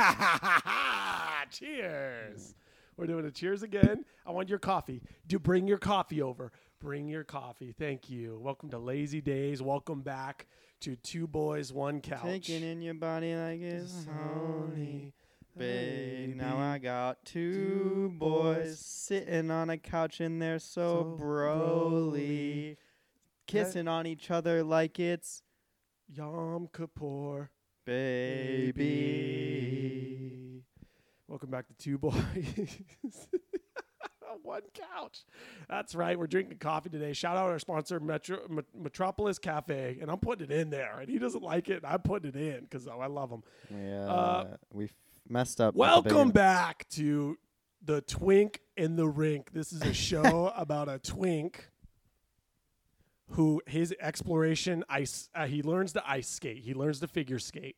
cheers. We're doing a cheers again. I want your coffee. Do bring your coffee over. Bring your coffee. Thank you. Welcome to Lazy Days. Welcome back to Two Boys One Couch. Taking in your body like it's honey. Babe, now I got two boys sitting on a couch and they're so, So broly. Kissing on each other like it's Yom Kippur. baby. Welcome back to Two Boys. One couch. That's right. We're drinking coffee today. Shout out our sponsor, Metro, Met- Metropolis Cafe. And I'm putting it in there. And he doesn't like it. I'm putting it in because I love him. Yeah, Uh, we f- messed up. Welcome back to the Twink in the Rink. This is a show about a twink who his exploration ice. Uh, he learns to ice skate. He learns to figure skate.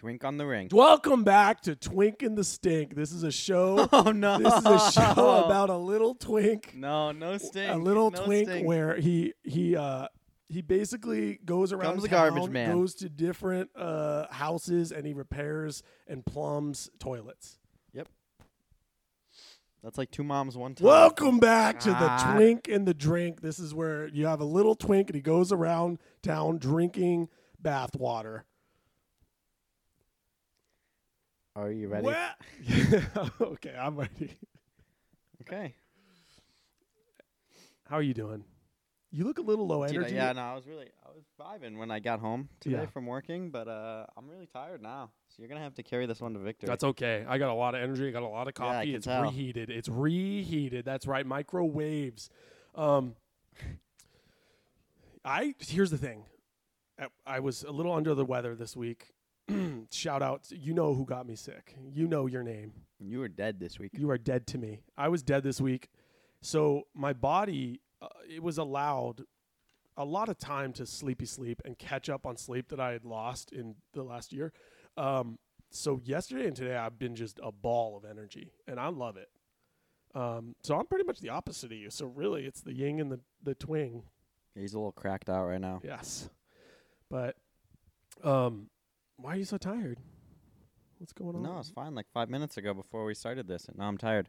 Twink on the ring. Welcome back to Twink in the Stink. This is a show. Oh no! This is a show about a little twink, no, no stink. a little no twink stink. where he he uh he basically goes around Becomes a town, garbage man. goes to different uh houses and he repairs and plumbs toilets. Yep. That's like two moms one time. Welcome back to the Twink and the Drink. This is where you have a little twink and he goes around town drinking bath water. Are you ready? Okay, I'm ready. Okay. How are you doing? You look a little low Dude, energy. yeah, no, I was really, I was vibing when I got home today Yeah. from working, but uh, I'm really tired now. So you're gonna have to carry this one to victory. That's okay. I got a lot of energy. I got a lot of Yeah, I coffee. can it's tell. reheated. It's reheated. That's right. Microwaves. Um, I here's the thing. I, I was a little under the weather this week. Shout out. You know who got me sick. You know your name. you were dead this week. You are dead to me. I was dead this week. So my body, uh, it was allowed a lot of time to sleepy sleep and catch up on sleep that I had lost in the last year. Um, so yesterday and today, I've been just a ball of energy, and I love it. Um, so I'm pretty much the opposite of you. So really, it's the yin and the the twing. He's a little cracked out right now. Yes, but um, why are you so tired? What's going on? No, it's fine. Like five minutes ago before we started this, and now I'm tired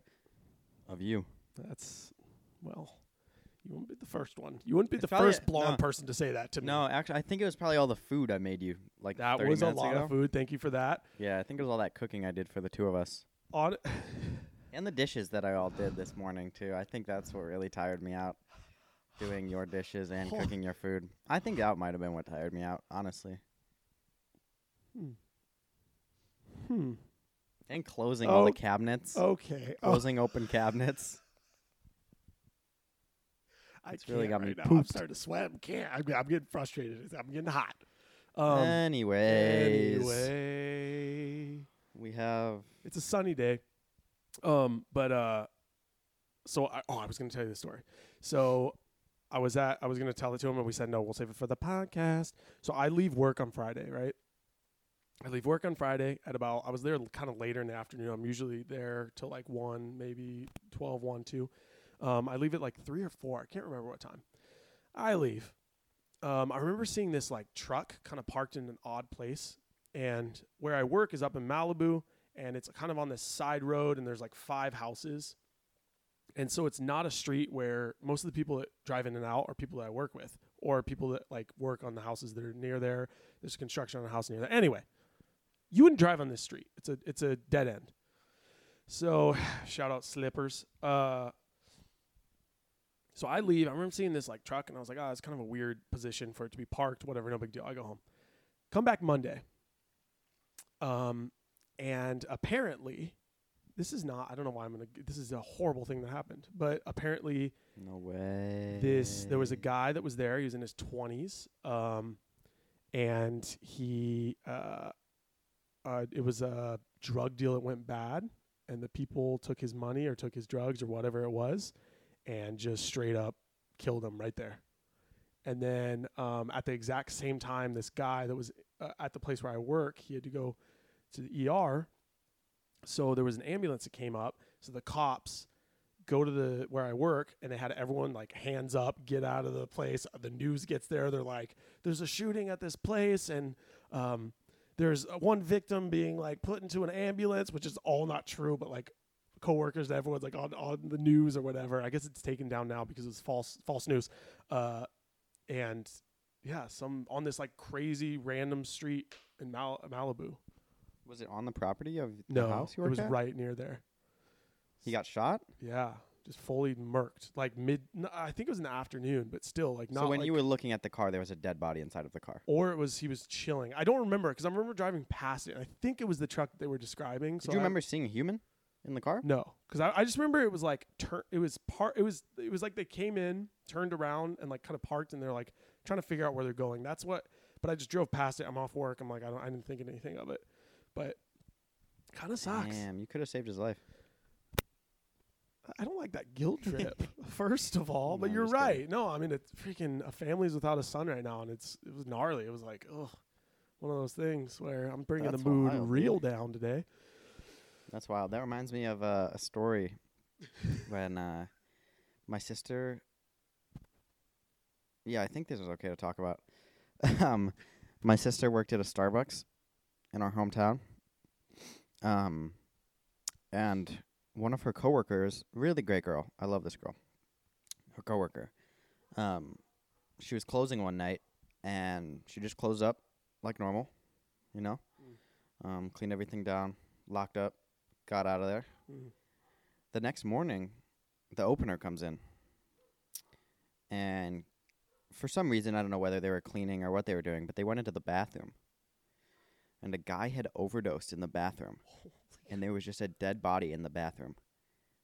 of you. That's well, you wouldn't be the first one. You wouldn't be It's the probably- first blonde no. person to say that to me. No, actually, I think it was probably all the food I made you. Like that 30 was a minutes lot ago. of food. Thank you for that. Yeah, I think it was all that cooking I did for the two of us, On and the dishes that I all did this morning too. I think that's what really tired me out. Doing your dishes and cooking your food. I think that might have been what tired me out, honestly. Hmm. Hmm. And closing all the Oh, cabinets. Okay. Oh, Closing open cabinets. I it's really got me right now. I'm starting to sweat. I can't. I'm, I'm getting frustrated. I'm getting hot. Um, Anyways, anyway, we have it's a sunny day. Um, but uh, so I, oh, I was going to tell you the story. So I was at, I was going to tell it to him, and we said no, we'll save it for the podcast. So I leave work on Friday, right? I leave work on Friday at about, I was there kind of later in the afternoon. I'm usually there till like 1, maybe 12, 1, 2. Um, I leave at like 3 or 4. I can't remember what time. I leave. Um, I remember seeing this like truck kind of parked in an odd place. And where I work is up in Malibu, and it's kind of on this side road, and there's like five houses. And so it's not a street where most of the people that drive in and out are people that I work with, or people that like work on the houses that are near there. There's construction on a house near there. Anyway, you wouldn't drive on this street. It's a it's a dead end. So shout out slippers. Uh, so I leave. I remember seeing this like truck, and I was like, "Oh, it's kind of a weird position for it to be parked. Whatever, no big deal." I go home. Come back Monday. Um, and apparently, this is not. I don't know why I'm gonna. This is a horrible thing that happened, but apparently, no way. this there was a guy that was there. He was in his twenties. Um, and he uh, uh, it was a drug deal that went bad, and the people took his money or took his drugs or whatever it was, and just straight up killed him right there. And then um, at the exact same time, this guy that was uh, at the place where I work, he had to go to the ER. So there was an ambulance that came up. So the cops go to the where I work, and they had everyone like hands up, get out of the place. The news gets there. They're like, "There's a shooting at this place," and um, there's one victim being like put into an ambulance, which is all not true, but like coworkers and everyone's like on, on the news or whatever. I guess it's taken down now because it's false false news. Uh, and yeah, some on this like crazy random street in Mal- Malibu. Was it on the property of the No, house you it was at? right near there. He got shot. Yeah, just fully murked. Like mid, n- I think it was in the afternoon, but still like not so when like you were looking at the car, there was a dead body inside of the car. or it was he was chilling. I don't remember because I remember driving past it. And I think it was the truck that they were describing. Did so you I- remember seeing a human in the car? No, because I, I just remember it was like turn. It was part. It was it was like they came in, turned around, and like kind of parked, and they're like trying to figure out where they're going. That's what. But I just drove past it. I'm off work. I'm like I don't. I didn't think anything of it, but kind of sucks. Damn, you could have saved his life. I don't like that guilt trip. First of all, No, but you're just kidding. right. No, I mean it's freaking a family's without a son right now, and it's it was gnarly. It was like ugh, one of those things where I'm bringing That's the mood wild, dude. real down today. That's wild. That reminds me of uh, a story when uh, my sister. Yeah, I think this is okay to talk about. um, my sister worked at a Starbucks in our hometown. Um, and one of her coworkers, really great girl. I love this girl. Her coworker. Um, she was closing one night, and she just closed up like normal, you know. Um, cleaned everything down, locked up, got out of there. Mm. The next morning, the opener comes in. And for some reason, I don't know whether they were cleaning or what they were doing, but they went into the bathroom. And a guy had overdosed in the bathroom. And there was just a dead body in the bathroom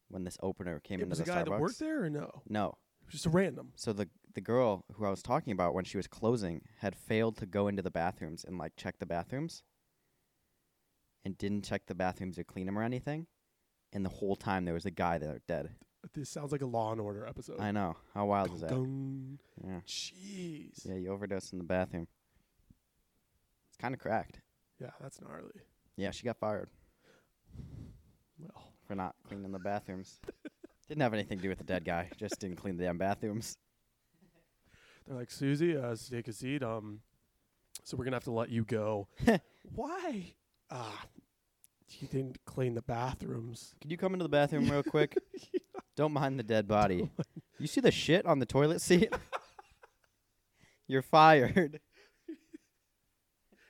when this opener came It into was the a guy Starbucks. that worked there, or no? No. Just a random. So the the girl who I was talking about when she was closing had failed to go into the bathrooms and like check the bathrooms. And didn't check the bathrooms or clean them or anything. And the whole time there was a guy there dead. This sounds like a Law and Order episode. I know. How wild is that? Dun, Yeah. Jeez. Yeah, you overdosed in the bathroom. It's kind of cracked. Yeah, that's gnarly. Yeah, she got fired Well, for not cleaning the bathrooms. Didn't have anything to do with the dead guy. Just didn't clean the damn bathrooms. they're like, Susie, uh, take a seat. Um, so we're gonna have to let you go. Why? Ah, you didn't clean the bathrooms. Can you come into the bathroom real quick? Don't mind the dead body. You see the shit on the toilet seat? You're fired.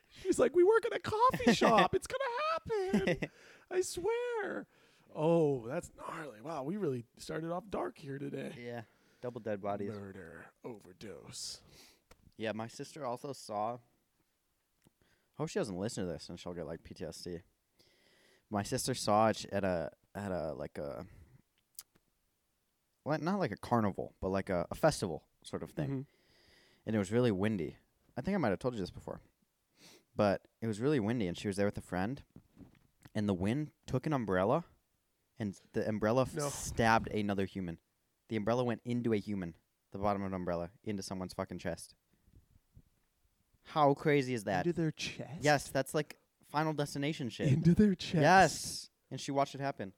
She's like, we work at a coffee shop. It's gonna happen. I swear. Oh, that's gnarly. Wow, we really started off dark here today. yeah, double dead bodies. Murder, overdose. Yeah, my sister also saw. I Hope she doesn't listen to this and she'll get like PTSD. My sister saw it at a at a like a like not like a carnival, but like a, a festival sort of thing. Mhm. And it was really windy. I think I might have told you this before. But it was really windy and she was there with a friend and the wind took an umbrella and the umbrella f- No. stabbed another human. The umbrella went into a human, the bottom of an umbrella, into someone's fucking chest. How crazy is that? Into their chest. Yes, that's like Final Destination shit. Into their chest. Yes. And she watched it happen.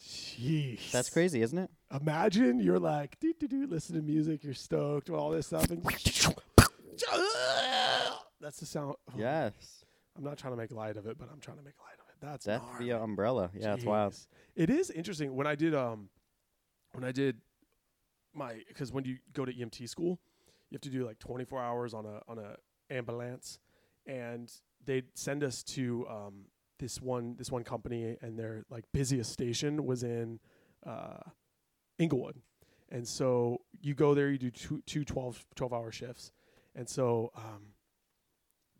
Jeez. That's crazy, isn't it? Imagine you're like, do do doo, listen to music, you're stoked, all this stuff, and that's the sound. oh, Yes. I'm not trying to make light of it, but I'm trying to make light of it. That's gnarly. via umbrella. Yeah, it's wild. It is interesting when I did um when I did my because when you go to EMT school, you have to do like 24 hours on a on a ambulance, and they'd send us to um this one this one company, and their like busiest station was in uh Inglewood, and so you go there, you do two two 12 12 hour shifts, and so um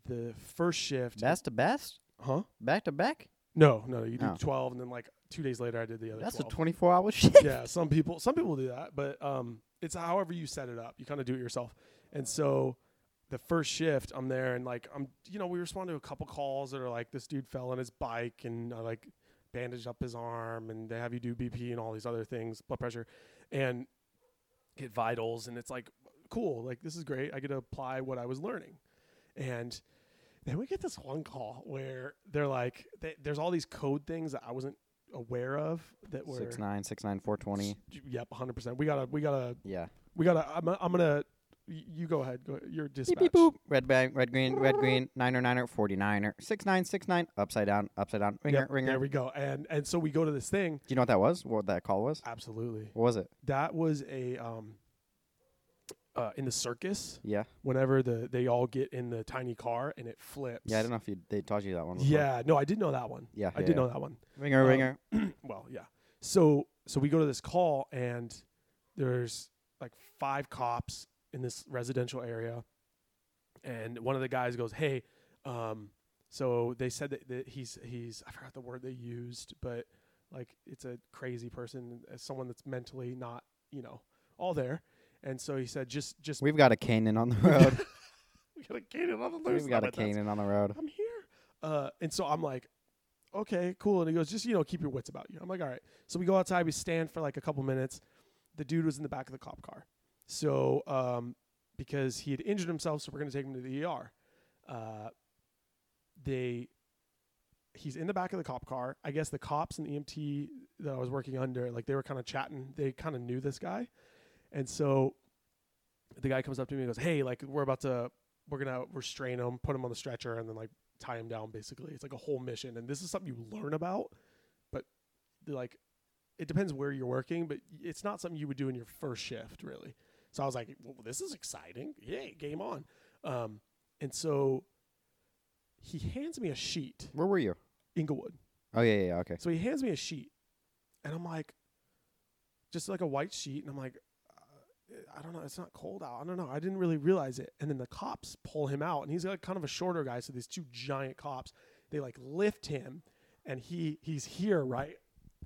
the first shift, Best to best? huh? Back to back? No, no, you do Oh. 12 and then like 2 days later I did the other That's 12. a 24 hour shift. yeah, some people some people do that, but um it's however you set it up. You kind of do it yourself. And so the first shift I'm there and like I'm you know, we respond to a couple calls that are like this dude fell on his bike and I like bandaged up his arm and they have you do BP and all these other things, blood pressure and get vitals and it's like cool, like this is great. I get to apply what I was learning. And then we get this one call where they're like, they, there's all these code things that I wasn't aware of that were Six nine, six nine, four twenty. Yep, hundred percent. We gotta, we gotta, Yeah. we gotta. I'm, I'm gonna you go ahead. Go. Your Beep, dispatch. beep, boop. Red bag, red green, red green, niner niner, forty niner, six nine six nine, upside down, upside down, ringer Yep, ringer. There we go. And and so we go to this thing. Do you know what that was? What that call was? Absolutely. What was it? That was a um. Uh, in the circus, Yeah, whenever the they all get in the tiny car and it flips. yeah. I don't know if you they taught you that one. Before. Yeah, no, I did know that one. yeah. I yeah, did yeah. know that one. Ringer Um, ringer. well, yeah. So so we go to this call and there's like five cops in this residential area, and one of the guys goes, "Hey, um, so they said that, that he's he's I forgot the word they used, but like it's a crazy person, as someone that's mentally not you know all there." And so he said, "Just just We've got a Kanan on the road. we got a Kanan on the loose. We've got a Kanan on the road. I'm here. Uh, and so I'm like, okay, cool. And he goes, just, you know, keep your wits about you. I'm like, all right. So we go outside, we stand for like a couple minutes. The dude was in the back of the cop car. So, um, because he had injured himself, so we're going to take him to the ER. Uh, they, he's in the back of the cop car. I guess the cops and the EMT that I was working under, like they were kind of chatting. They kind of knew this guy. And so the guy comes up to me and goes, hey, like we're about to, we're going to restrain him, put him on the stretcher, and then like tie him down basically it's like a whole mission and this is something you learn about but like it depends where you're working but it's not something you would do in your first shift really so i was like well this is exciting yay game on um, and so he hands me a sheet Where were you? inglewood Oh yeah, yeah. Okay. so he hands me a sheet and i'm like just like a white sheet and i'm like Uh, I don't know. It's not cold out. I don't know. I didn't really realize it. And then the cops pull him out, and he's like kind of a shorter guy. So these two giant cops, they like lift him, and he he's here right,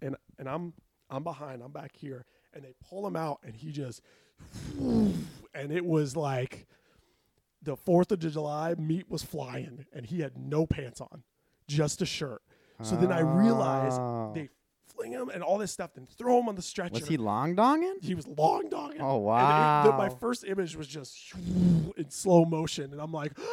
and and I'm I'm behind. I'm back here, and they pull him out, and he just, and it was like the Fourth of July meat was flying, and he had no pants on, just a shirt. So then I realized they ah. Him and all this stuff, then throw him on the stretcher. was he long donging? He was long donging. Oh, And it- the- my first image was just in slow motion, and I'm like,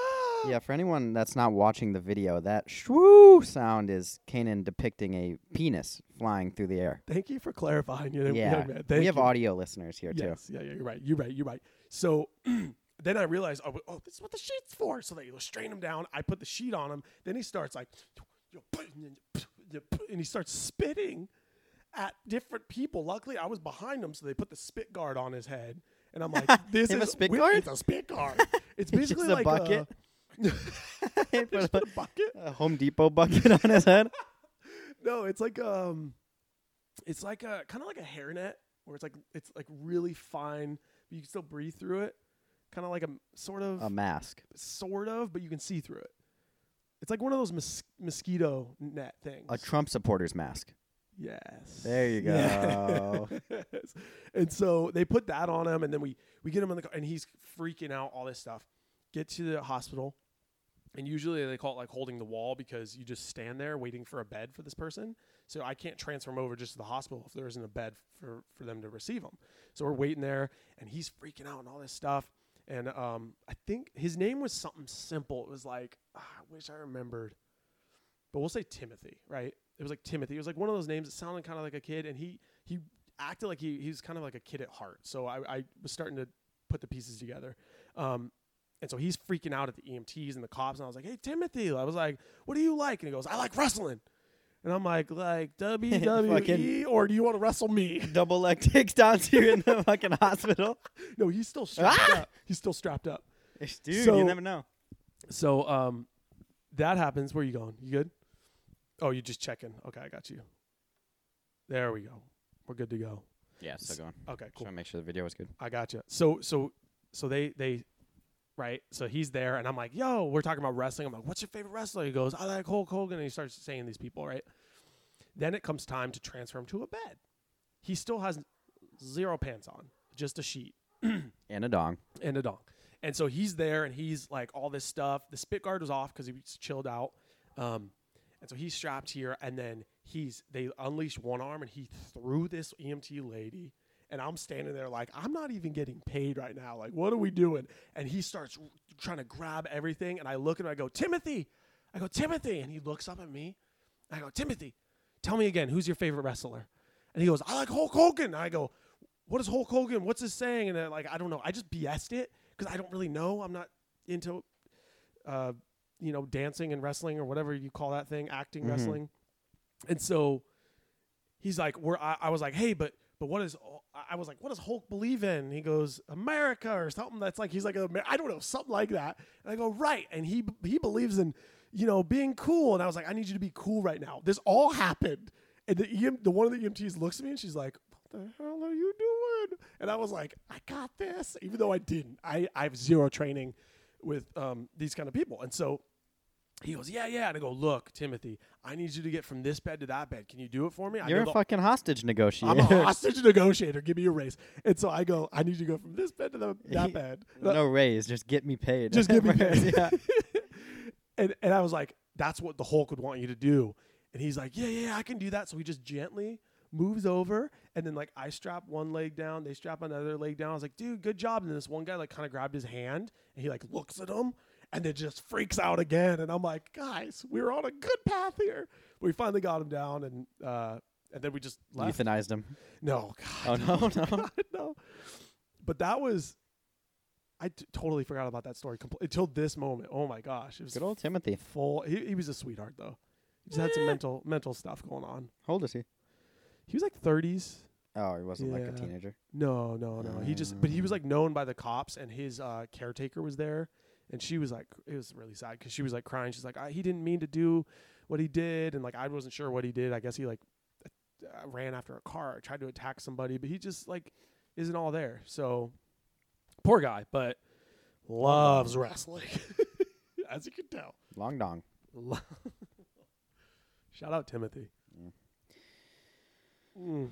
Yeah, for anyone that's not watching the video, that shwoo sound is Kanan depicting a penis flying through the air. Thank you for clarifying. You Yeah, man. Thank we have you. audio listeners here too. Yes, yeah, yeah, you're right. You're right. You're right. So then I realized, oh, oh, this is what the sheet's for. So they strain him down. I put the sheet on him. Then he starts like, and he starts spitting at different people. Luckily, I was behind him, so they put the spit guard on his head. And I'm like, this have a is spit guard? It's a spit guard. It's basically just a bucket? A, They They just put put a bucket. a Home Depot bucket on his head. No, it's like um, it's like a kind of like a hairnet where it's like it's like really fine, but you can still breathe through it. Kind of like a sort of, A mask. sort of, but you can see through it. It's like one of those mos- mosquito net things. A Trump supporter's mask. Yes. There you go. Yes. And so they put that on him, and then we we get him in the car, and he's freaking out, all this stuff. Get to the hospital, and usually they call it like holding the wall because you just stand there waiting for a bed for this person. So I can't transfer him over just to the hospital if there isn't a bed for for them to receive him. So we're waiting there, and he's freaking out and all this stuff. And um, I think his name was something simple. It was like ah, I wish I remembered, but we'll say Timothy, right? It was like Timothy. It was like one of those names that sounded kind of like a kid, and he he acted like he he was kind of like a kid at heart. So I, I was starting to put the pieces together. Um, and so he's freaking out at the EMTs and the cops, and I was like, "Hey, Timothy!" I was like, "What do you like?" And he goes, "I like wrestling." And I'm like, "Like WWE, or do you want to wrestle me?" Double leg takes down to you in the fucking hospital. no, he's still strapped Ah! up. He's still strapped up. Dude, So- you never know. So um, that happens. Where you going? You good? Oh, you just checking. Okay, I got you. There we go. We're good to go. Yeah, still going. Okay, Just cool. want to make sure the video was good. I got you. So so so they they right. So he's there, and I'm like, yo, we're talking about wrestling. I'm like, what's your favorite wrestler? He goes, I like Hulk Hogan, and he starts saying these people, right? Then it comes time to transfer him to a bed. He still has zero pants on, just a sheet And a dong. and a dong. And so he's there, and he's like all this stuff. The spit guard was off because he was chilled out. Um, and so he's strapped here, and then he's they unleash one arm, and he threw this EMT lady. And I'm standing there like I'm not even getting paid right now. Like, what are we doing? And he starts r- trying to grab everything, and I look at him. I go, Timothy. I go, Timothy, and he looks up at me. I go, Timothy, tell me again, who's your favorite wrestler? And he goes, I like Hulk Hogan. And I go, what is Hulk Hogan? What's his saying? And like, I don't know. I just BS'd it because I don't really know. I'm not into, uh, you know, dancing and wrestling or whatever you call that thing, acting, Mhm. wrestling. And so he's like, we're, I, I was like, hey, but, but what is, I was like, what does Hulk believe in? He goes, America or something that's like, he's like, Amer- I don't know, something like that. And I go, right. And he, he believes in, you know, being cool. And I was like, I need you to be cool right now. This all happened. And the EM, the one of the EMTs looks at me and she's like, "What the hell are you doing?" And I was like, "I got this," even though I didn't. I, I have zero training with um, these kind of people. And so he goes, "Yeah, yeah." And I go, "Look, Timothy, I need you to get from this bed to that bed. Can you do it for me?" I You're know a the- fucking hostage negotiator. I'm a hostage negotiator. Give me a raise. And so I go, "I need you to go from this bed to the, that bed." no raise, just get me paid. Just give me paid. yeah. and and I was like, that's what the Hulk would want you to do. And he's like, yeah, yeah, I can do that. So he just gently moves over, and then like I strap one leg down, they strap another leg down. I was like, dude, good job. And then this one guy like kind of grabbed his hand, and he like looks at him, and then just freaks out again. And I'm like, guys, we were on a good path here. We finally got him down, and uh, and then we just left. Euthanized him. No, Oh no, no. God, no. But that was. I t- totally forgot about that story compl- until this moment. Oh my gosh, it was Good old Timothy. full. He, he was a sweetheart though. He just had some mental mental stuff going on. How old is he? He was like 30s. Oh, he wasn't like a Yeah. teenager. No, no, no. He just, but he was like known by the cops, and his uh, caretaker was there, and she was like, it was really sad because she was like crying. She's like, I, he didn't mean to do what he did, and like I wasn't sure what he did. I guess he like uh, ran after a car, or tried to attack somebody, but he just like isn't all there. So poor guy, but loves wrestling, as you can tell. Long dong. Shout out Timothy. Mm. Mm.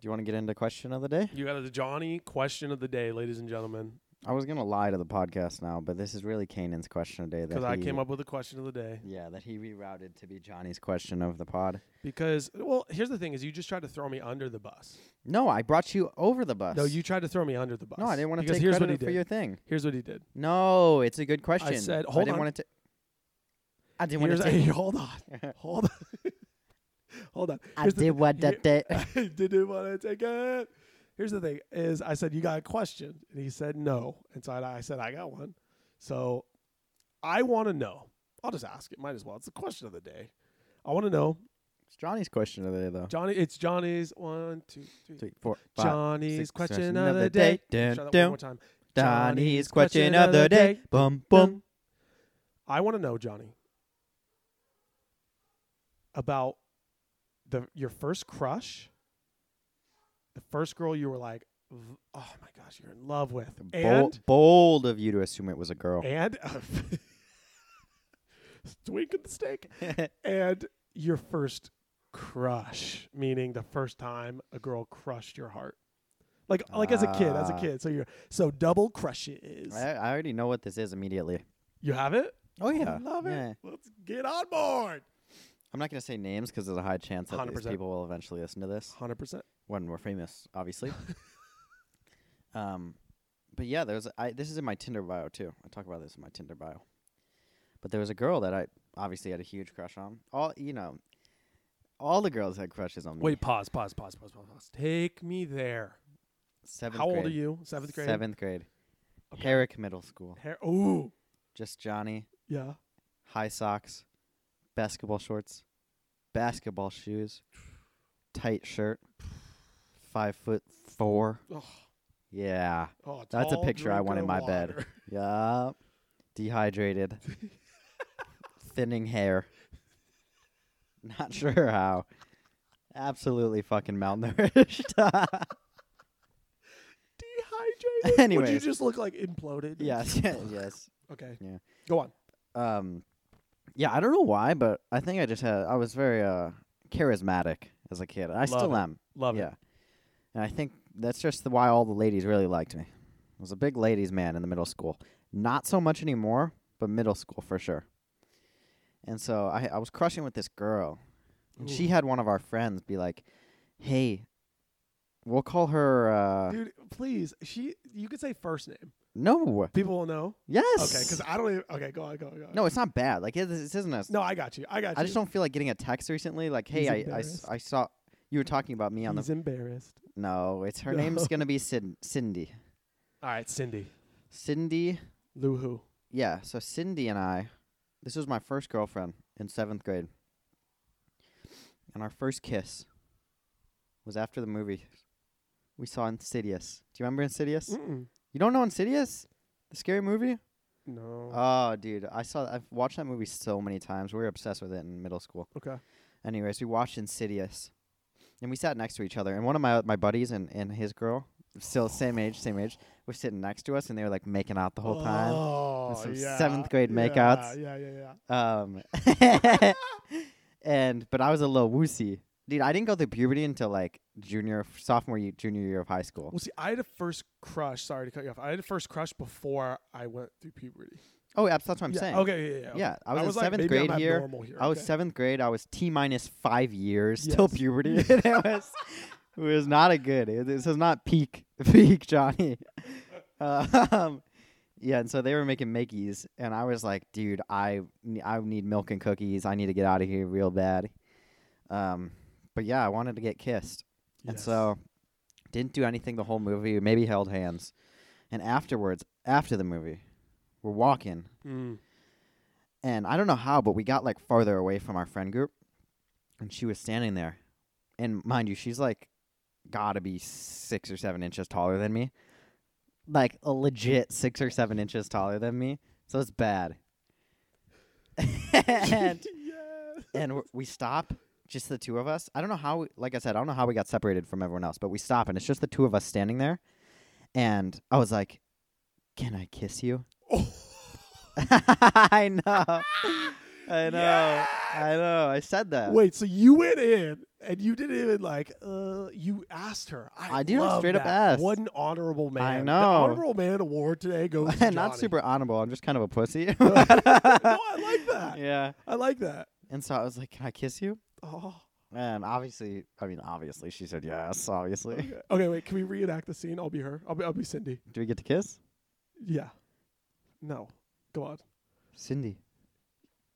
Do you want to get into question of the day? You got the Johnny question of the day, ladies and gentlemen, I was gonna lie to the podcast now, but this is really Kanan's question of the day. because I came up with the question of the day. Yeah, that he rerouted to be Johnny's question of the pod. Because well, here's the thing: is you just tried to throw me under the bus. No, I brought you over the bus. No, you tried to throw me under the bus. No, I didn't want to take here's credit what he for did. your thing. Here's what he did. No, it's a good question. I said, hold I didn't on. want to. I didn't want to. take hold on, hold on, hold on. I Here's the- did what here- that. I didn't want to take it. Here's the thing: is I said you got a question, and he said no, and so I, I said I got one. So I want to know. I'll just ask it. Might as well. It's the question of the day. I want to know, It's Johnny's question of the day, though. Johnny. It's Johnny's one, two, three. Three, four, five. Johnny's six, question question of the day. Dun, Try that one more time. Johnny's question of the day. Boom, boom. I want to know, Johnny, about the your first crush, the first girl you were like, oh my gosh, you're in love with, Bold, and bold of you to assume it was a girl. and twinking the steak, and your first crush, meaning the first time a girl crushed your heart. Like, like as a kid, as a Ah. kid. So you're so double crushes. I, I already know what this is immediately. You have it? Oh I love it. Yeah. Let's get on board. I'm not gonna say names because there's a high chance that these 100%. people will eventually listen to this Hundred percent. When we're famous, obviously. um, but yeah, there's I. This is in my Tinder bio too. I talk about this in my Tinder bio. But there was a girl that I obviously had a huge crush on. All you know, all the girls had crushes on me. Wait, pause, pause, pause, pause, pause, pause. Take me there. seventh How grade. old are you? Seventh grade. Seventh grade. Okay. Herrick Middle School. Hair. Ooh. Just Johnny. Yeah. High socks. Basketball shorts. Basketball shoes. Tight shirt. Five foot four. Oh, Yeah. oh, That's a picture I want in my bed. water. Yup. Dehydrated. Thinning hair. Not sure how. Absolutely fucking malnourished. Dehydrated. Would you just look like imploded? yes, yes. Okay. Yeah. Go on. Um yeah, I don't know why, but I think I just had I was very uh charismatic as a kid. I still it. am. Love it. yeah. it. And I think that's just the, why all the ladies really liked me. I was a big ladies man in the middle school. Not so much anymore, but middle school for sure. And so I I was crushing with this girl. And she had one of our friends be like, "Hey, we'll call her uh Dude, please. She. You could say first name. no. People will know. Yes. Okay. Because I don't even. Okay. Go on. Go on. Go on. No, it's not bad. Like it, this isn't a No, I got you. I got you. I just don't feel like getting a text recently like, "Hey, I, I. I saw You were talking about me on He's the. embarrassed. No, it's her name's gonna be Cin- Cindy. All right, Cindy. Cindy. Lou who? Yeah. So Cindy and I. This was my first girlfriend in seventh grade. And our first kiss was after the movie we saw Insidious. Do you remember Insidious? Mm-mm. You don't know Insidious? The scary movie? No. Oh, dude, I saw. I've watched that movie so many times. We were obsessed with it in middle school. okay. Anyways, we watched Insidious, and we sat next to each other. And one of my my buddies and and his girl, still same age, same age, was sitting next to us, and they were like making out the whole time. Oh, some yeah. seventh grade yeah, makeouts. Yeah, yeah, yeah. Um, and but I was a little woozy, dude. I didn't go through puberty until like junior, sophomore, year, junior year of high school. Well, see, I had a first crush. Sorry to cut you off. I had a first crush before I went through puberty. Oh, yeah, that's what I'm yeah. saying. Okay, yeah, yeah. okay. Yeah, I was, in like, seventh maybe I'm grade here. abnormal here. I was okay. seventh grade. I was T minus five years till Yes. puberty. it was it was not a good. It, this is not peak peak Johnny. Um, yeah, and so they were making Mickey's, and I was like, dude, I ne- I need milk and cookies. I need to get out of here real bad. Um, but yeah, I wanted to get kissed, and Yes. so didn't do anything the whole movie. Maybe held hands, and afterwards, after the movie, we're walking, Mm. and I don't know how, but we got like farther away from our friend group, and she was standing there, and mind you, she's like, gotta be six or seven inches taller than me, like a legit six or seven inches taller than me. So it's bad. and and we stop, just the two of us. I don't know how. we- Like I said, I don't know how we got separated from everyone else, but we stop, and it's just the two of us standing there. And I was like, "Can I kiss you?" I know. I know. I know. I said that. Wait, so you went in and you didn't even like uh you asked her. I, I did, I straight up that. asked. What an honorable man. The know. honorable man award today goes to Not super honorable. I'm just kind of a pussy. no, I like that. yeah. I like that. And so I was like, "Can I kiss you?" Oh. And obviously, I mean, obviously, she said yes. Obviously. Okay. okay, wait, can we reenact the scene? I'll be her. I'll be I'll be Cindy. Do we get to kiss? Yeah. No. Go on. Cindy.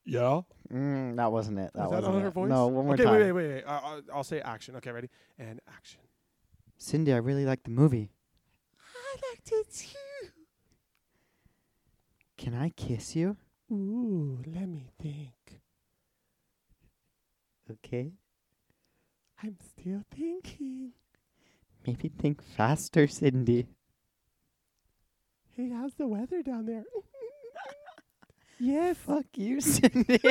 Yeah. Mm, that wasn't it. That Was that wasn't on her it. voice? No, one more okay, time. wait, wait, wait, wait. I- I'll, I'll say action. Okay, ready? And action. Cindy, I really like the movie. I liked it too. Can I kiss you? Ooh, let me think. Okay. I'm still thinking. Maybe think faster, Cindy. Hey, how's the weather down there? yeah, Fuck you, Cindy.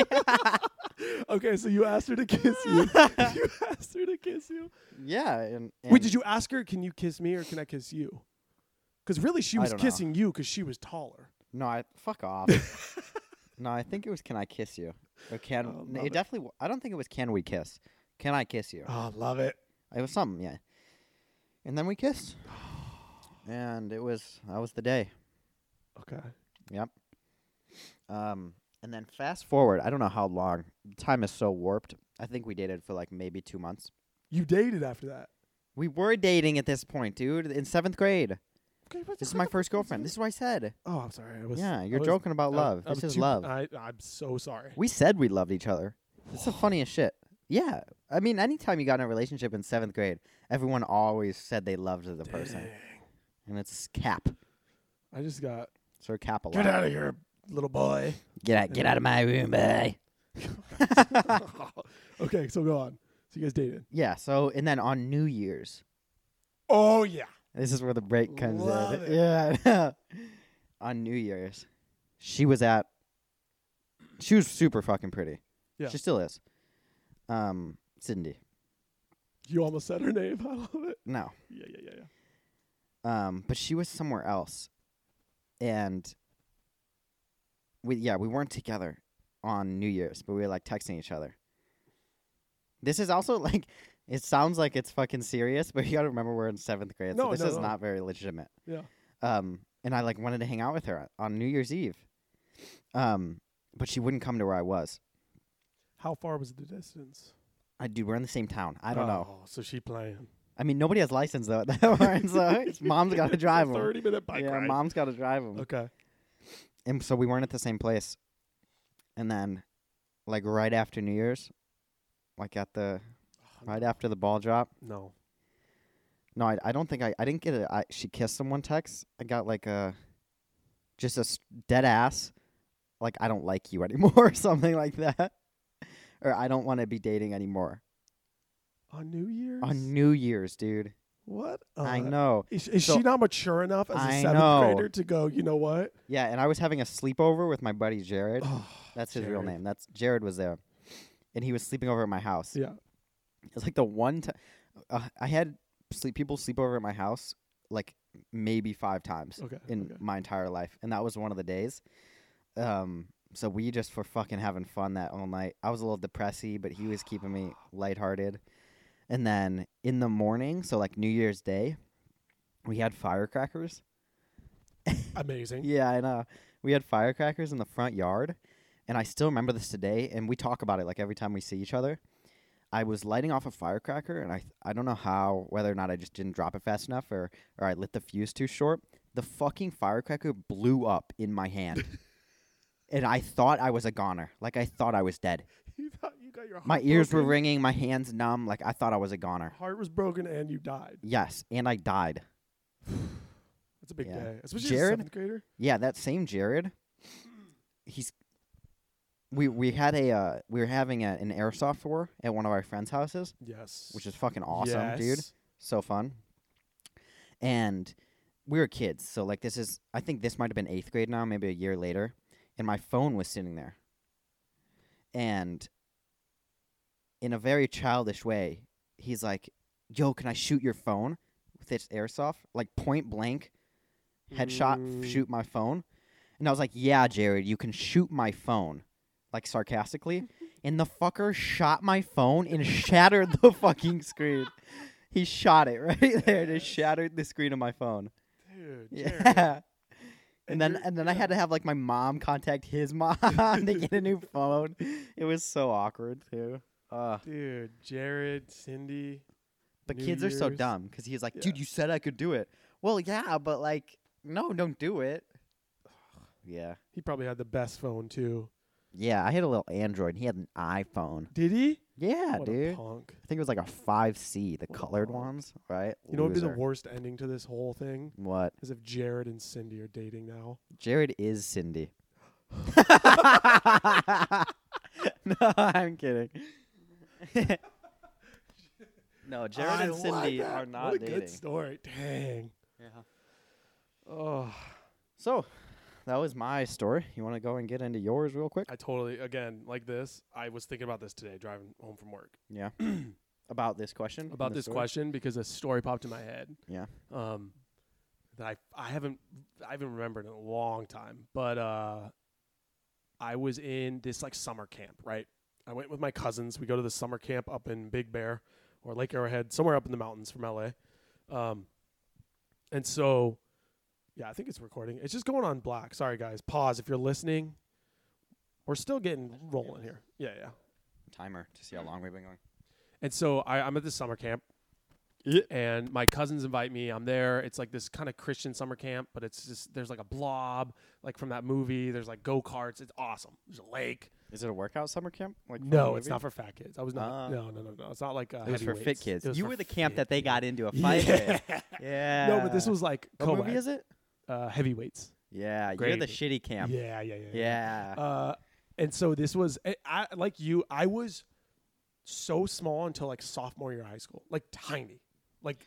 Okay, so you asked her to kiss you. you asked her to kiss you. yeah. And, and Wait, did you ask her, can you kiss me or can I kiss you? Because really, she I was don't know. kissing you because she was taller. No, I fuck off. no, I think it was "Can I kiss you?" Or can Oh, n- love it, it. definitely? w- I don't think it was "Can we kiss?" Can I kiss you? Oh, love it. It was something, yeah. And then we kissed, and it was that was the day. Okay. Yep. Um, and then fast forward. I don't know how long. Time is so warped. I think we dated for like maybe two months. You dated after that. We were dating at this point, dude. In seventh grade. Okay, This is my first girlfriend. This is what I said. Oh, I'm sorry. I was. yeah, you're was- joking about I- love. I this is too- love. I, I'm so sorry. We said we loved each other. It's the funniest shit. Yeah. I mean, anytime you got in a relationship in seventh grade, everyone always said they loved the person. And it's cap. I just got. So cap. Get out of here, little boy. Get out, get out of my room, boy. okay, so go on. So you guys dated. Yeah, so, and then on New Year's, Oh yeah. this is where the break comes Love in. it. Yeah. on New Year's, she was at, she was super fucking pretty. Yeah. She still is. Um, Cindy. You almost said her name. I love it. No. Yeah, yeah, yeah, yeah. Um, but she was somewhere else, and we yeah we weren't together on New Year's, but we were like texting each other. This is also like it sounds like it's fucking serious, but you gotta remember we're in seventh grade, so this no, is no. not very legitimate. Yeah. Um, and I like wanted to hang out with her on New Year's Eve. Um, but she wouldn't come to where I was. How far was the distance? I dude, we're in the same town. I don't know. Oh, so she playing. I mean, nobody has license though at that point, so it's mom's got to drive them. Thirty minute bike Yeah, ride. mom's got to drive them. Okay. and so we weren't at the same place. And then, like right after New Year's, like at the oh, right after the ball drop. No. No, I, I don't think I I didn't get a I, she kissed someone text. I got like a just a dead ass like I don't like you anymore or something like that. Or I don't want to be dating anymore. On New Year's. On New Year's, dude. what? I Uh, know. Is, is So- she not mature enough as a I seventh know. grader to go? You know what? Yeah, and I was having a sleepover with my buddy Jared. Oh, That's his real name. That's Jared was there. And he was sleeping over at my house. Yeah. It's like the one time uh, I had sleep people sleep over at my house like maybe five times Okay. in okay. my entire life, and that was one of the days. Um, so we just for fucking having fun that all night. I was a little depressy, but he was keeping me lighthearted. And then in the morning, so like New Year's Day, we had firecrackers. Amazing. Yeah, I know. We had firecrackers in the front yard, and I still remember this today. And we talk about it like every time we see each other. I was lighting off a firecracker, and I th- I don't know how whether or not I just didn't drop it fast enough or or I lit the fuse too short. The fucking firecracker blew up in my hand, and I thought I was a goner. Like I thought I was dead. you thought you got your My ears were ringing, my hands numb. Like I thought I was a goner. Heart was broken and you died. Yes, and I died. That's a big Yeah. day, especially Jared? seventh grader. Yeah, that same Jared. He's we we had a uh, we were having a, an airsoft war at one of our friends' houses, Yes. which is fucking awesome, dude. So fun. And we were kids, so like this is I think this might have been eighth grade now, maybe a year later, and my phone was sitting there. And in a very childish way, he's like, "Yo, can I shoot your phone with this airsoft? Like point blank, headshot, Mm. shoot my phone?" And I was like, "Yeah, Jared, you can shoot my phone," like sarcastically. and the fucker shot my phone and shattered the fucking screen. He shot it right there, just shattered the screen of my phone. Dude. Jared. Yeah. And then and then I had to have like my mom contact his mom to get a new phone. It was so awkward too. Uh, Dude, Jared, Cindy. but New kids are so dumb because he's like, Yeah. dude, you said I could do it. Well, yeah, but like, no, don't do it. Yeah, He probably had the best phone too. yeah. I had a little Android. He had an iPhone. Did he? Yeah, what dude. punk. I think it was like a five C, the What colored ones, right? You know what would be the worst ending to this whole thing? What? Is if Jared and Cindy are dating now. Jared is Cindy. no, I'm kidding. no, Jared I and Cindy that. are not what a dating. good story. Dang. Yeah. Oh, So, that was my story. You want to go and get into yours real quick? I totally again like this. I was thinking about this today driving home from work Yeah. About this question? about this story? question because a story popped in my head. Yeah. Um, that I I haven't I haven't remembered in a long time, but uh, I was in this like summer camp. Right. I went with my cousins. We go to the summer camp up in Big Bear or Lake Arrowhead, somewhere up in the mountains from LA. Um, and so, yeah, I think it's recording. It's just going on black. Sorry, guys. Pause if you're listening. We're still getting rolling here. Yeah, yeah. Timer to see how long we've been going. And so I, I'm at this summer camp, and my cousins invite me. I'm there. It's like this kind of Christian summer camp, but it's just there's like a blob, like from that movie. There's like go karts. It's awesome. There's a lake. Is it a workout summer camp? Like No, it's not for fat kids. I was not. Ah. no, no, no, no. It's not like uh, It was for fit kids. You were the camp that they got into a fight Yeah. with. Yeah. no, but this was like What co-ed. movie is it? Uh, heavyweights. Yeah, you're the shitty camp. Yeah, yeah, yeah, Yeah. Uh, and so this was I, I like you. I was so small until like sophomore year of high school, like tiny, like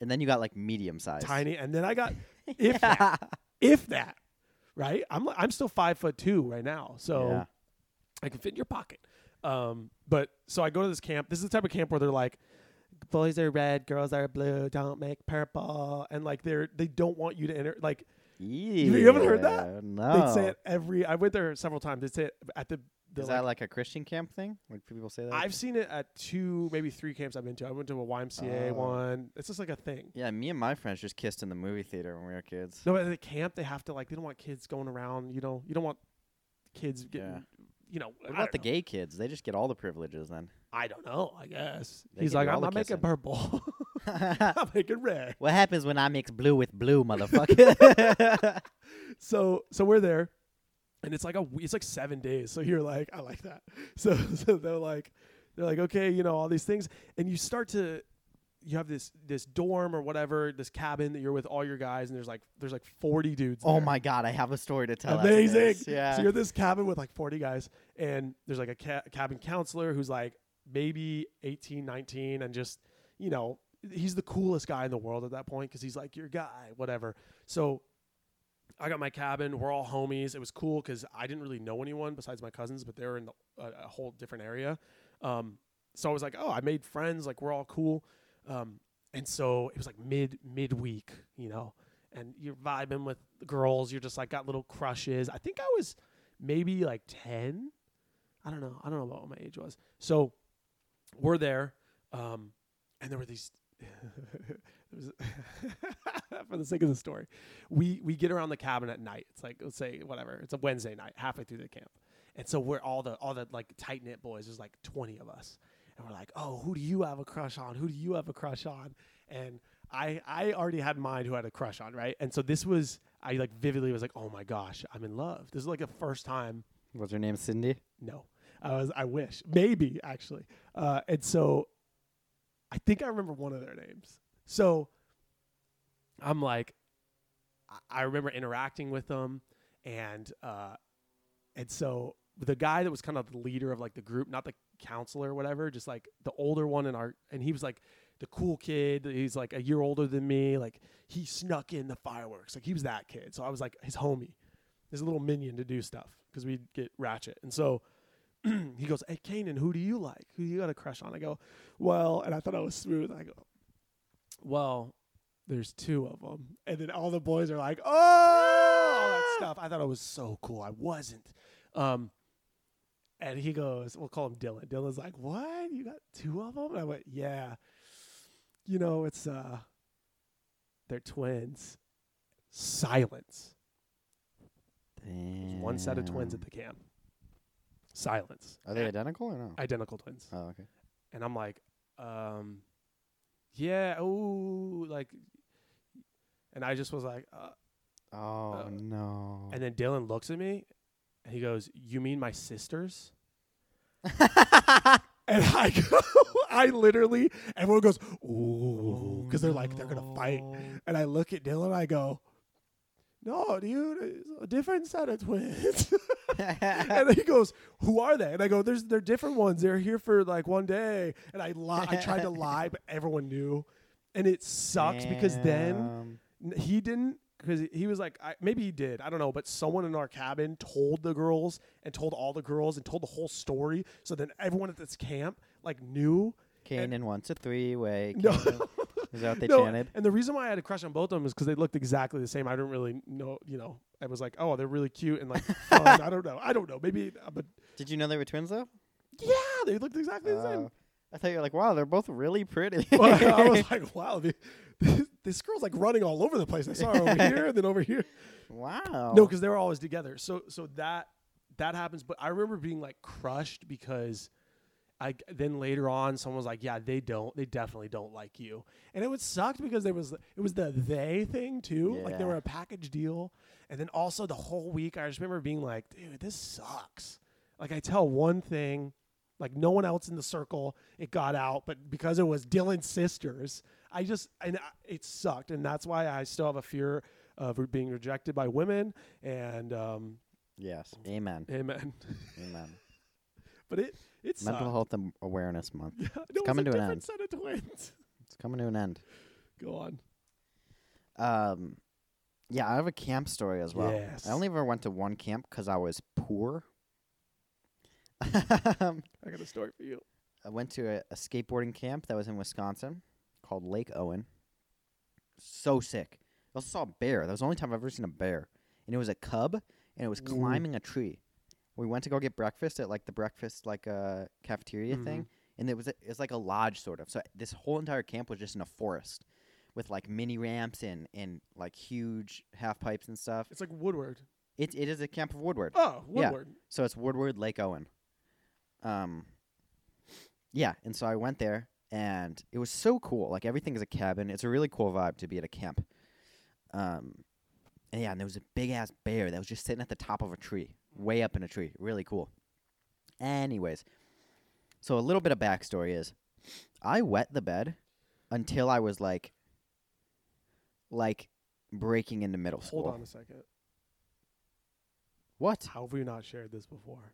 and then you got like medium size. tiny, and then I got if that, if that, right? I'm I'm still five foot two right now, so Yeah. I can fit in your pocket. Um, but so I go to this camp. This is the type of camp where they're like, boys are red, girls are blue, don't make purple, and like they're they don't want you to enter. Like you haven't heard that? No. they'd say it every. I went there several times. They'd say it at the. the Is like, that like a Christian camp thing? Like people say that? I've seen it at two, maybe three camps I've been to. I went to a YMCA Oh. one. It's just like a thing. yeah, me and my friends just kissed in the movie theater when we were kids. No, at the camp they have to like they don't want kids going around. You know, you don't want kids getting. Yeah. You know, What about the know. gay kids? They just get all the privileges then. I don't know. I guess They he's like, I'm not making purple. I'm making red. what happens when I mix blue with blue, motherfucker? So so we're there, and it's like a it's like seven days. So you're like, I like that. So so they're like, they're like, okay, you know, all these things, and you start to you have this this dorm or whatever, this cabin that you're with all your guys, and there's like there's like 40 dudes. Oh there. my god, I have a story to tell. Amazing. Yeah. So you're this cabin with like 40 guys, and there's like a ca- cabin counselor who's like maybe 18, 19, and just, you know, he's the coolest guy in the world at that point because he's like your guy, whatever. So I got my cabin. We're all homies. It was cool because I didn't really know anyone besides my cousins, but they were in a, a whole different area. Um, so I was like, oh, I made friends. Like we're all cool. Um, and so it was like mid midweek, you know, and you're vibing with the girls. You're just like got little crushes. I think I was maybe like ten. I don't know. I don't know what my age was. So we're there, um, and there were these. for the sake of the story, we we get around the cabin at night. It's like let's say whatever. It's a Wednesday night, halfway through the camp, and so we're all the all the like tight knit boys. There's like twenty of us, and we're like, oh, who do you have a crush on? Who do you have a crush on? And I I already had mine who had a crush on, right? And so this was I like vividly was like, oh my gosh, I'm in love. This is like the first time Was her name Cindy? no, I was. I wish maybe actually. Uh, and so, I think I remember one of their names. So, I'm like, I- I remember interacting with them, and uh, and so the guy that was kind of the leader of like the group, not the counselor or whatever, just like the older one in our, and he was like the cool kid. He's like a year older than me. Like he snuck in the fireworks. Like he was that kid. So I was like his homie, his little minion to do stuff because we'd get ratchet. And so he goes, "Hey, Kanan, who do you like? Who you got a crush on?" I go, "Well," and I thought I was smooth. I go, "Well, there's two of them," and then all the boys are like, "Oh!" all that stuff. I thought it was so cool. I wasn't. Um, and he goes, "We'll call him Dylan." Dylan's like, "What? You got two of them?" And I went, "Yeah." You know, it's uh, they're twins. Silence. There's one set of twins at the camp. Silence. Are they A- identical or no? identical twins? oh, okay. And I'm like, um, yeah, ooh, like, and I just was like, uh, Oh Uh, no. and then Dylan looks at me, and he goes, "You mean my sisters?" And I go, I literally, everyone goes, ooh, because they're like, they're going to fight. And I look at Dylan, I go, no, dude, it's a different set of twins. and he goes, "Who are they?" And I go, "There's they're different ones. They're here for like one day." And I li- I tried to lie, but everyone knew, and it sucked because then he didn't because he was like I, maybe he did I don't know, but someone in our cabin told the girls and told all the girls and told the whole story. So then everyone at this camp like knew. Kanan wants a three way. No. Is that what they No, chanted? And the reason why I had a crush on both of them is because they looked exactly the same. I didn't really know, you know. I was like, oh, they're really cute and like fun. I don't know. I don't know. Maybe, uh, but Did you know they were twins though? yeah, they looked exactly the same. Oh. I thought you were like, wow, they're both really pretty. Well, I was like, wow, the, this girl's like running all over the place. I saw her over here and then over here. wow. No, because they were always together. So so that that happens. But I remember being like crushed because I then later on someone was like, yeah, they don't, they definitely don't like you, and it was sucked because there was it was the they thing too. Yeah. Like they were a package deal, and then also the whole week I just remember being like, dude, this sucks. Like I tell one thing. Like no one else in the circle, it got out, but because it was Dylan's sisters, I just and I- it sucked, and that's why I still have a fear of being rejected by women. And um, Yes. Amen. amen. Amen. but it it sucked. Mental Health Am- Awareness Month. Yeah, no, it was coming to an end. set of twins. It's coming to an end. Go on. Um, yeah, I have a camp story as well. Yes. I only ever went to one camp because I was poor. I got a story for you. I went to a, a skateboarding camp that was in Wisconsin called Lake Owen. So sick. I also saw a bear. That was the only time I've ever seen a bear. And it was a cub and it was climbing a tree. We went to go get breakfast at like the breakfast like uh, cafeteria Mhm. thing. And it was a, it was like a lodge sort of. So this whole entire camp was just in a forest with like mini ramps and, and like huge half pipes and stuff. It's like Woodward. It it is a camp of Woodward. Oh, Yeah. Woodward. So it's Woodward Lake Owen. Um Yeah, and so I went there and it was so cool. Like everything is a cabin. It's a really cool vibe to be at a camp. Um and yeah, and there was a big ass bear that was just sitting at the top of a tree, way up in a tree. Really cool. Anyways, So a little bit of backstory is, I wet the bed until I was like, like breaking into middle school. Hold on a second. What? How have we not shared this before?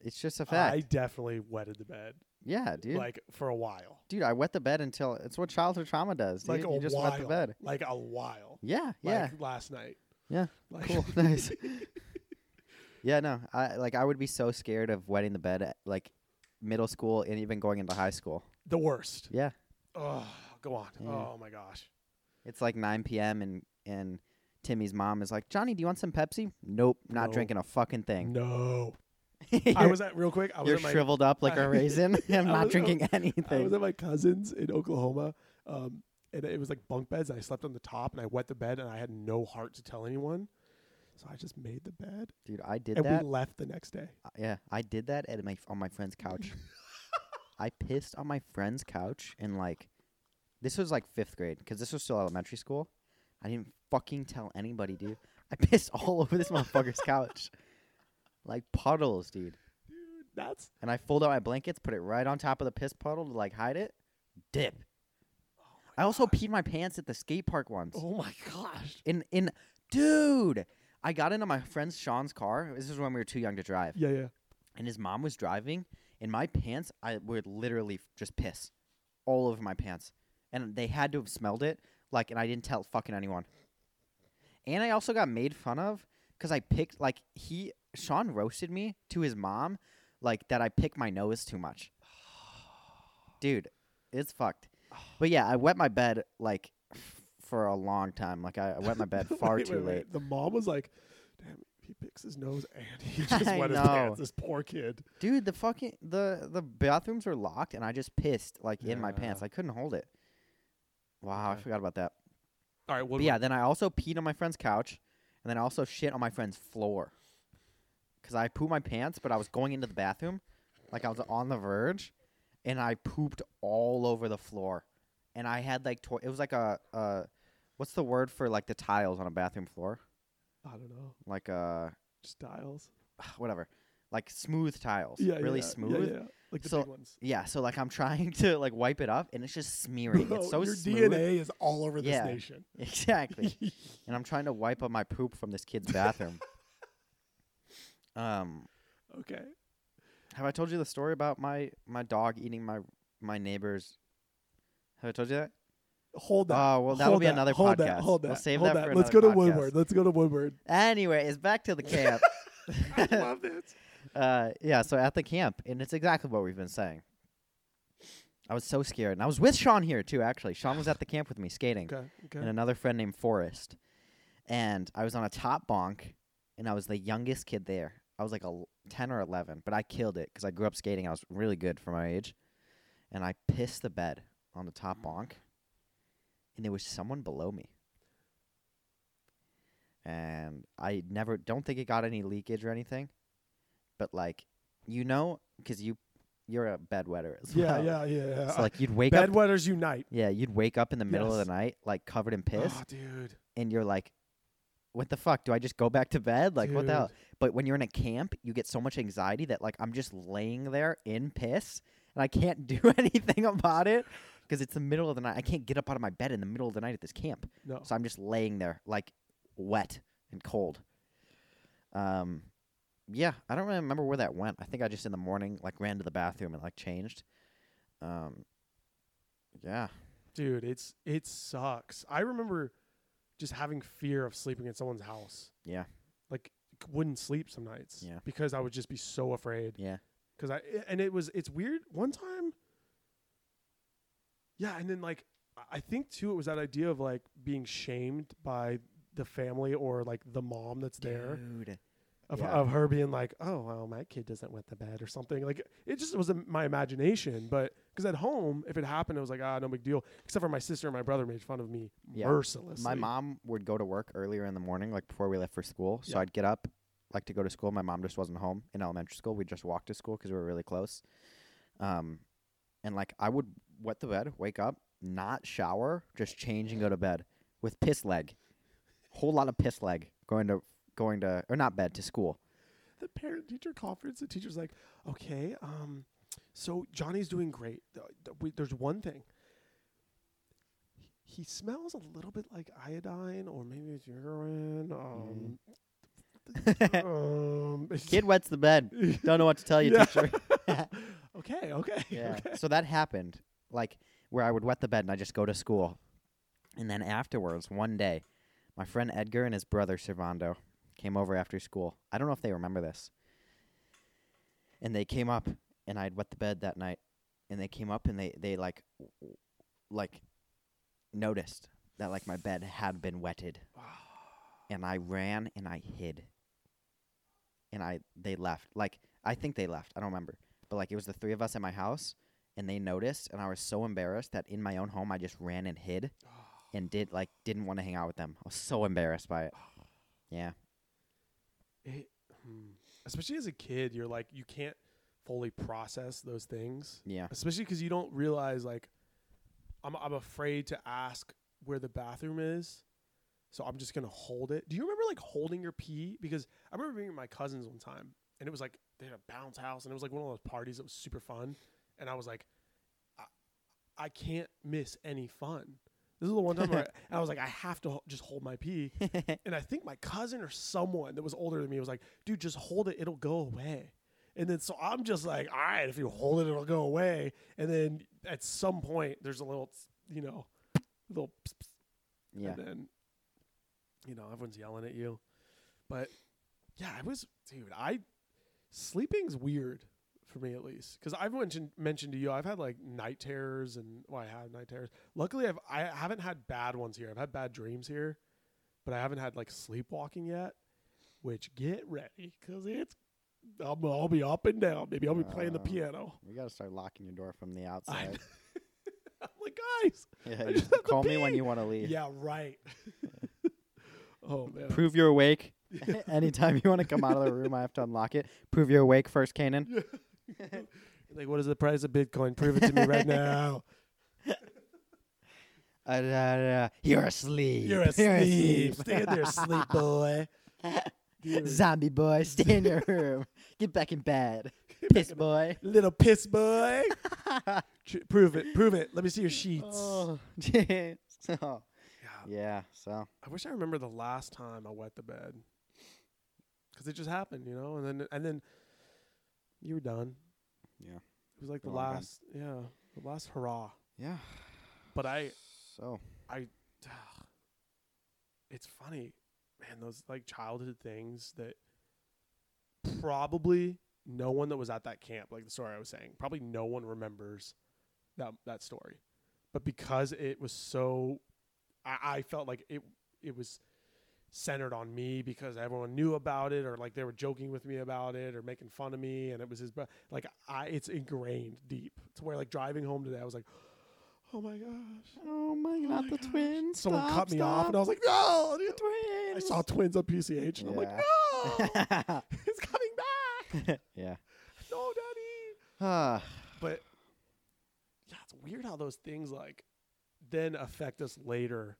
It's just a fact. I definitely wetted the bed, yeah, dude. like for a while, dude, I wet the bed until it's what childhood trauma does. Dude. like a you just while, wet the bed. like a while. Yeah, yeah, Like last night. Yeah. Like, cool, nice. yeah, no, I like I would be so scared of wetting the bed at like middle school and even going into high school. the worst. Yeah, Oh, go on. Yeah. Oh my gosh. it's like 9 p.m. and and Timmy's mom is like, Johnny, do you want some Pepsi? Nope, not No. drinking a fucking thing. No. I was at real quick. I was You're at my, shriveled up like a raisin. I'm not was- drinking I anything. was at my cousin's in Oklahoma, um, and it was like bunk beds. And I slept on the top, and I wet the bed, and I had no heart to tell anyone, so I just made the bed, Dude, I did and that. And we left the next day. Uh, yeah, I did that at my on my friend's couch. I pissed on my friend's couch and like, this was like fifth grade because this was still elementary school. I didn't fucking tell anybody, dude. I pissed all over this motherfucker's couch, like puddles, dude. Dude, that's And I fold out my blankets, put it right on top of the piss puddle to like hide it. Dip. Oh I also peed my pants at the skate park once. oh my gosh. In in, dude. I got into my friend Sean's car. This is when we were too young to drive. Yeah, yeah. and his mom was driving, and my pants, I would literally f- just piss all over my pants, and they had to have smelled it. Like, and I didn't tell fucking anyone. And I also got made fun of because I picked like he Sean roasted me to his mom, like that I pick my nose too much. Dude, it's fucked. But yeah, I wet my bed like f- for a long time. Like I, I wet my bed far Wait, too wait, wait. late. The mom was like, "Damn, he picks his nose and he just I wet his know. pants." This poor kid. Dude, the fucking the the bathrooms were locked, and I just pissed like in my pants. I couldn't hold it. Wow, I Okay. forgot about that. All right. Well, But yeah, then I also peed on my friend's couch, and then I also shit on my friend's floor. Cause I pooped my pants, but I was going into the bathroom, like I was on the verge, and I pooped all over the floor, and I had like to- it was like a uh, what's the word for like the tiles on a bathroom floor? I don't know. Like uh, Styles. whatever, like smooth tiles, Yeah, really yeah, yeah, smooth. Yeah, like the So- big ones. Yeah, so like I'm trying to like wipe it up and it's just smearing. Bro, it's so your smooth. DNA is all over this Yeah. nation. Exactly. and I'm trying to wipe up my poop from this kid's bathroom. Um, okay. have I told you the story about my my dog eating my my neighbor's? Have I told you that? Hold that. Oh, well, that'll be that, another hold That, podcast. hold We'll save hold that for Let's go to podcast. Woodward. Let's go to Woodward. Anyway, it's back to the camp. I love it. uh, yeah, so at the camp, and it's exactly what we've been saying. I was so scared, and I was with Sean here too. Actually, Sean was at the camp with me skating. Okay. Okay. and another friend named Forrest. And I was on a top bunk, and I was the youngest kid there. I was like a 10 or 11, but I killed it because I grew up skating. I was really good for my age. And I pissed the bed on the top bunk, and there was someone below me. And I never, don't think it got any leakage or anything, but like, you know, because you, you're a bedwetter as yeah, well. yeah, yeah, yeah. So like, you'd wake up, Bedwetters unite. yeah, you'd wake up in the middle of the night, like covered in oh, piss Oh, dude. and you're like, what the fuck? Do I just go back to bed? Like, what the hell? But when you're in a camp, you get so much anxiety that, like, I'm just laying there in piss and I can't do anything about it because it's the middle of the night. I can't get up out of my bed in the middle of the night at this camp. No. So I'm just laying there, like, wet and cold. Um, yeah, I don't really remember where that went. I think I just in the morning, like, ran to the bathroom and, like, changed. Um, yeah. Dude, it's it sucks. I remember just having fear of sleeping in someone's house. Yeah. Like wouldn't sleep some nights. Yeah. Because I would just be so afraid. Yeah. Cuz I and it was it's weird one time Yeah, and then like I- I think too it was that idea of like being shamed by the family or like the mom that's there Dude. Of, Yeah. of her being like, "Oh, well, my kid doesn't wet the bed" or something. Like it just was my imagination, but because at home, if it happened, it was like, "Ah, no big deal." Except for my sister and my brother made fun of me Yeah. mercilessly. My mom would go to work earlier in the morning, like before we left for school. So Yeah. I'd get up, like to go to school. My mom just wasn't home in elementary school. We just walked to school because we were really close. Um, and like I would wet the bed, wake up, not shower, just change and go to bed with piss leg, whole lot of piss leg going to going to or not bed to school. the parent teacher conference, the teacher's like, "Okay, um, So Johnny's doing great. Th- th- we- There's one thing. He smells a little bit like iodine, or maybe it's urine. Um, um, Kid wets the bed. Don't know what to tell you, Yeah. teacher. okay, okay, Yeah. okay. So that happened, like where I would wet the bed and I just go to school, and then afterwards, one day, my friend Edgar and his brother Servando came over after school. I don't know if they remember this. And they came up, and I'd wet the bed that night, and they came up and they they like, like, noticed that like my bed had been wetted, and I ran and I hid. And I they left. Like I think they left. I don't remember but like it was the three of us at my house and they noticed and I was so embarrassed that in my own home I just ran and hid and did like didn't want to hang out with them. I was so embarrassed by it. Yeah. It, hmm. Especially as a kid, you're like you can't fully process those things. Yeah. especially because you don't realize like I'm I'm afraid to ask where the bathroom is, so I'm just gonna hold it. Do you remember like holding your pee? Because I remember being at my cousins one time, and it was like they had a bounce house, and it was like one of those parties that was super fun, and I was like, I, I can't miss any fun. This is the one time where I, I was like, I have to ho- just hold my pee, and I think my cousin or someone that was older than me was like, dude, just hold it, it'll go away. And then so I'm just like, all right, if you hold it, it'll go away. And then at some point, there's a little, you know, little, pss, pss, yeah. and then, you know, everyone's yelling at you. But yeah, I was, dude, I, sleeping's weird for me at least. Cause I've mentioned, mentioned to you, I've had like night terrors and, well, I have night terrors. Luckily, I've, I haven't had bad ones here. I've had bad dreams here, but I haven't had like sleepwalking yet, which get ready. Cause it's, I'm, I'll be up and down. Maybe I'll be playing the Uh, piano. We gotta start locking your door from the outside. I'm like, guys, yeah, call me when you want to leave. yeah, right. oh man. Prove you're awake. Anytime you want to come out of the room, I have to unlock it. Prove you're awake first, Kanan. like, what is the price of Bitcoin? Prove it to me right now. Uh, da, da, You're asleep. You're asleep. Stay in there, sleep boy. Zombie boy, stay in your room. Get back in bed. Piss boy. Little piss boy. Tr- prove it. Prove it. Let me see your sheets. Oh. So, Yeah. yeah. So I wish I remember the last time I wet the bed. Cause it just happened, you know, and then and then you were done. Yeah. It was like the Long last, yeah, the last hurrah. yeah. But I, So I it's funny, man. Those like childhood things that probably no one that was at that camp, like the story I was saying, probably no one remembers that that story. But because it was so, I, I felt like it it was centered on me because everyone knew about it or like they were joking with me about it or making fun of me and it was his bro- like I it's ingrained deep to where like driving home today I was like oh my gosh Oh my Oh my the gosh. twins. Someone Stop, cut me off, and I was like, "No!" dude." twins. I saw twins on PCH, and I'm like, Yeah. "No, it's coming back! yeah. No, daddy!" But yeah, it's weird how those things like then affect us later.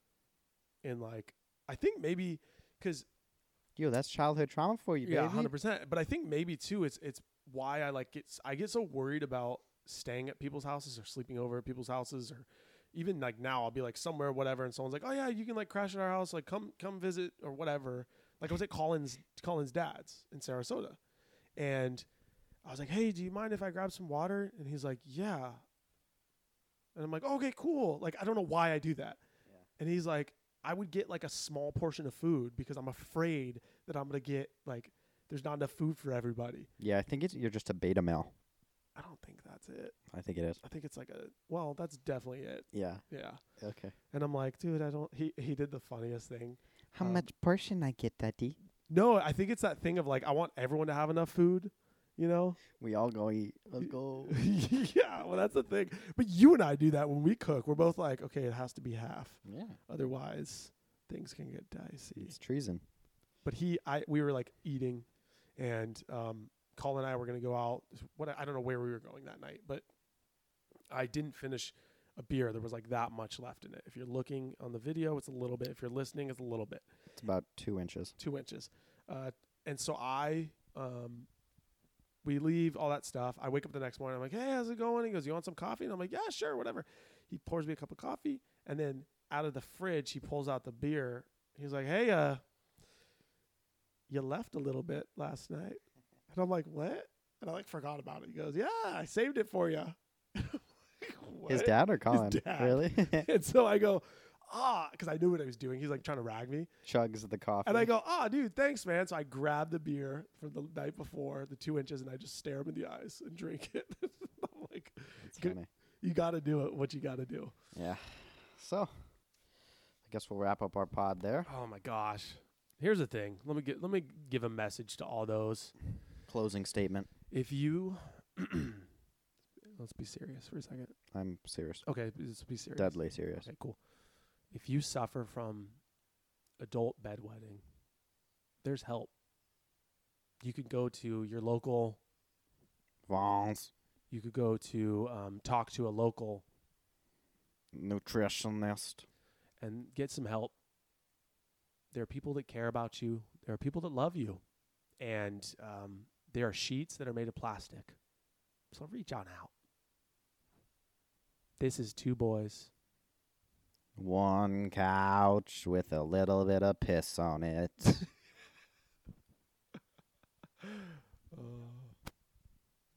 In like, I think maybe because Yo, that's childhood trauma for you, yeah, hundred percent. But I think maybe too, it's it's why I like get I get so worried about staying at people's houses or sleeping over at people's houses or even like now I'll be like somewhere whatever and someone's like oh yeah you can like crash at our house like come come visit or whatever. Like I was at Colin's Colin's dad's in Sarasota. And I was like hey do you mind if I grab some water? And he's like yeah. And I'm like okay cool. Like I don't know why I do that. Yeah. and he's like I would get like a small portion of food because I'm afraid that I'm gonna get like there's not enough food for everybody. Yeah, I think it's you're just a beta male. I don't think that's it. I think it is. I think it's like a well, that's definitely it. Yeah. Yeah. Okay. And I'm like, dude, I don't. He he did the funniest thing. How Um, much portion I get, Daddy? No, I think it's that thing of like I want everyone to have enough food. You know? We all go eat. Let's go. yeah. Well, that's the thing. But you and I do that when we cook. We're both like, okay, it has to be half. yeah. Otherwise, things can get dicey. It's treason. but he I we were like eating and um Colin and I were gonna go out what I don't know where we were going that night, but I didn't finish a beer. There was like that much left in it. If you're looking on the video, it's a little bit. If you're listening, it's a little bit. It's about two inches. Two inches. Uh and so I um we leave all that stuff. I wake up the next morning. I'm like, hey, how's it going? He goes, you want some coffee? And I'm like, yeah, sure, whatever. He pours me a cup of coffee, and then out of the fridge, he pulls out the beer. He's like, hey, uh, you left a little bit last night. And I'm like, what? And I like forgot about it. He goes, yeah, I saved it for you. His dad or Colin? dad. Really? and so I go, ah, because I knew what I was doing. He's like trying to rag me. Chugs the coffee. And I go, ah, dude, thanks, man. So I grab the beer from the night before, the two inches, and I just stare him in the eyes and drink it. I'm like, you got to do it. What you got to do. Yeah. So, I guess we'll wrap up our pod there. Oh my gosh. Here's the thing. Let me get. Let me give a message to all those. Closing statement. If you, let's be serious for a second. I'm serious. Okay, let's be serious. Deadly serious. Okay, cool. If you suffer from adult bedwetting, there's help. You could go to your local. Vance. You could go to um, talk to a local Nutritionist. and get some help. There are people that care about you. There are people that love you, and um, there are sheets that are made of plastic. So reach on out. This is two boys. One couch with a little bit of piss on it.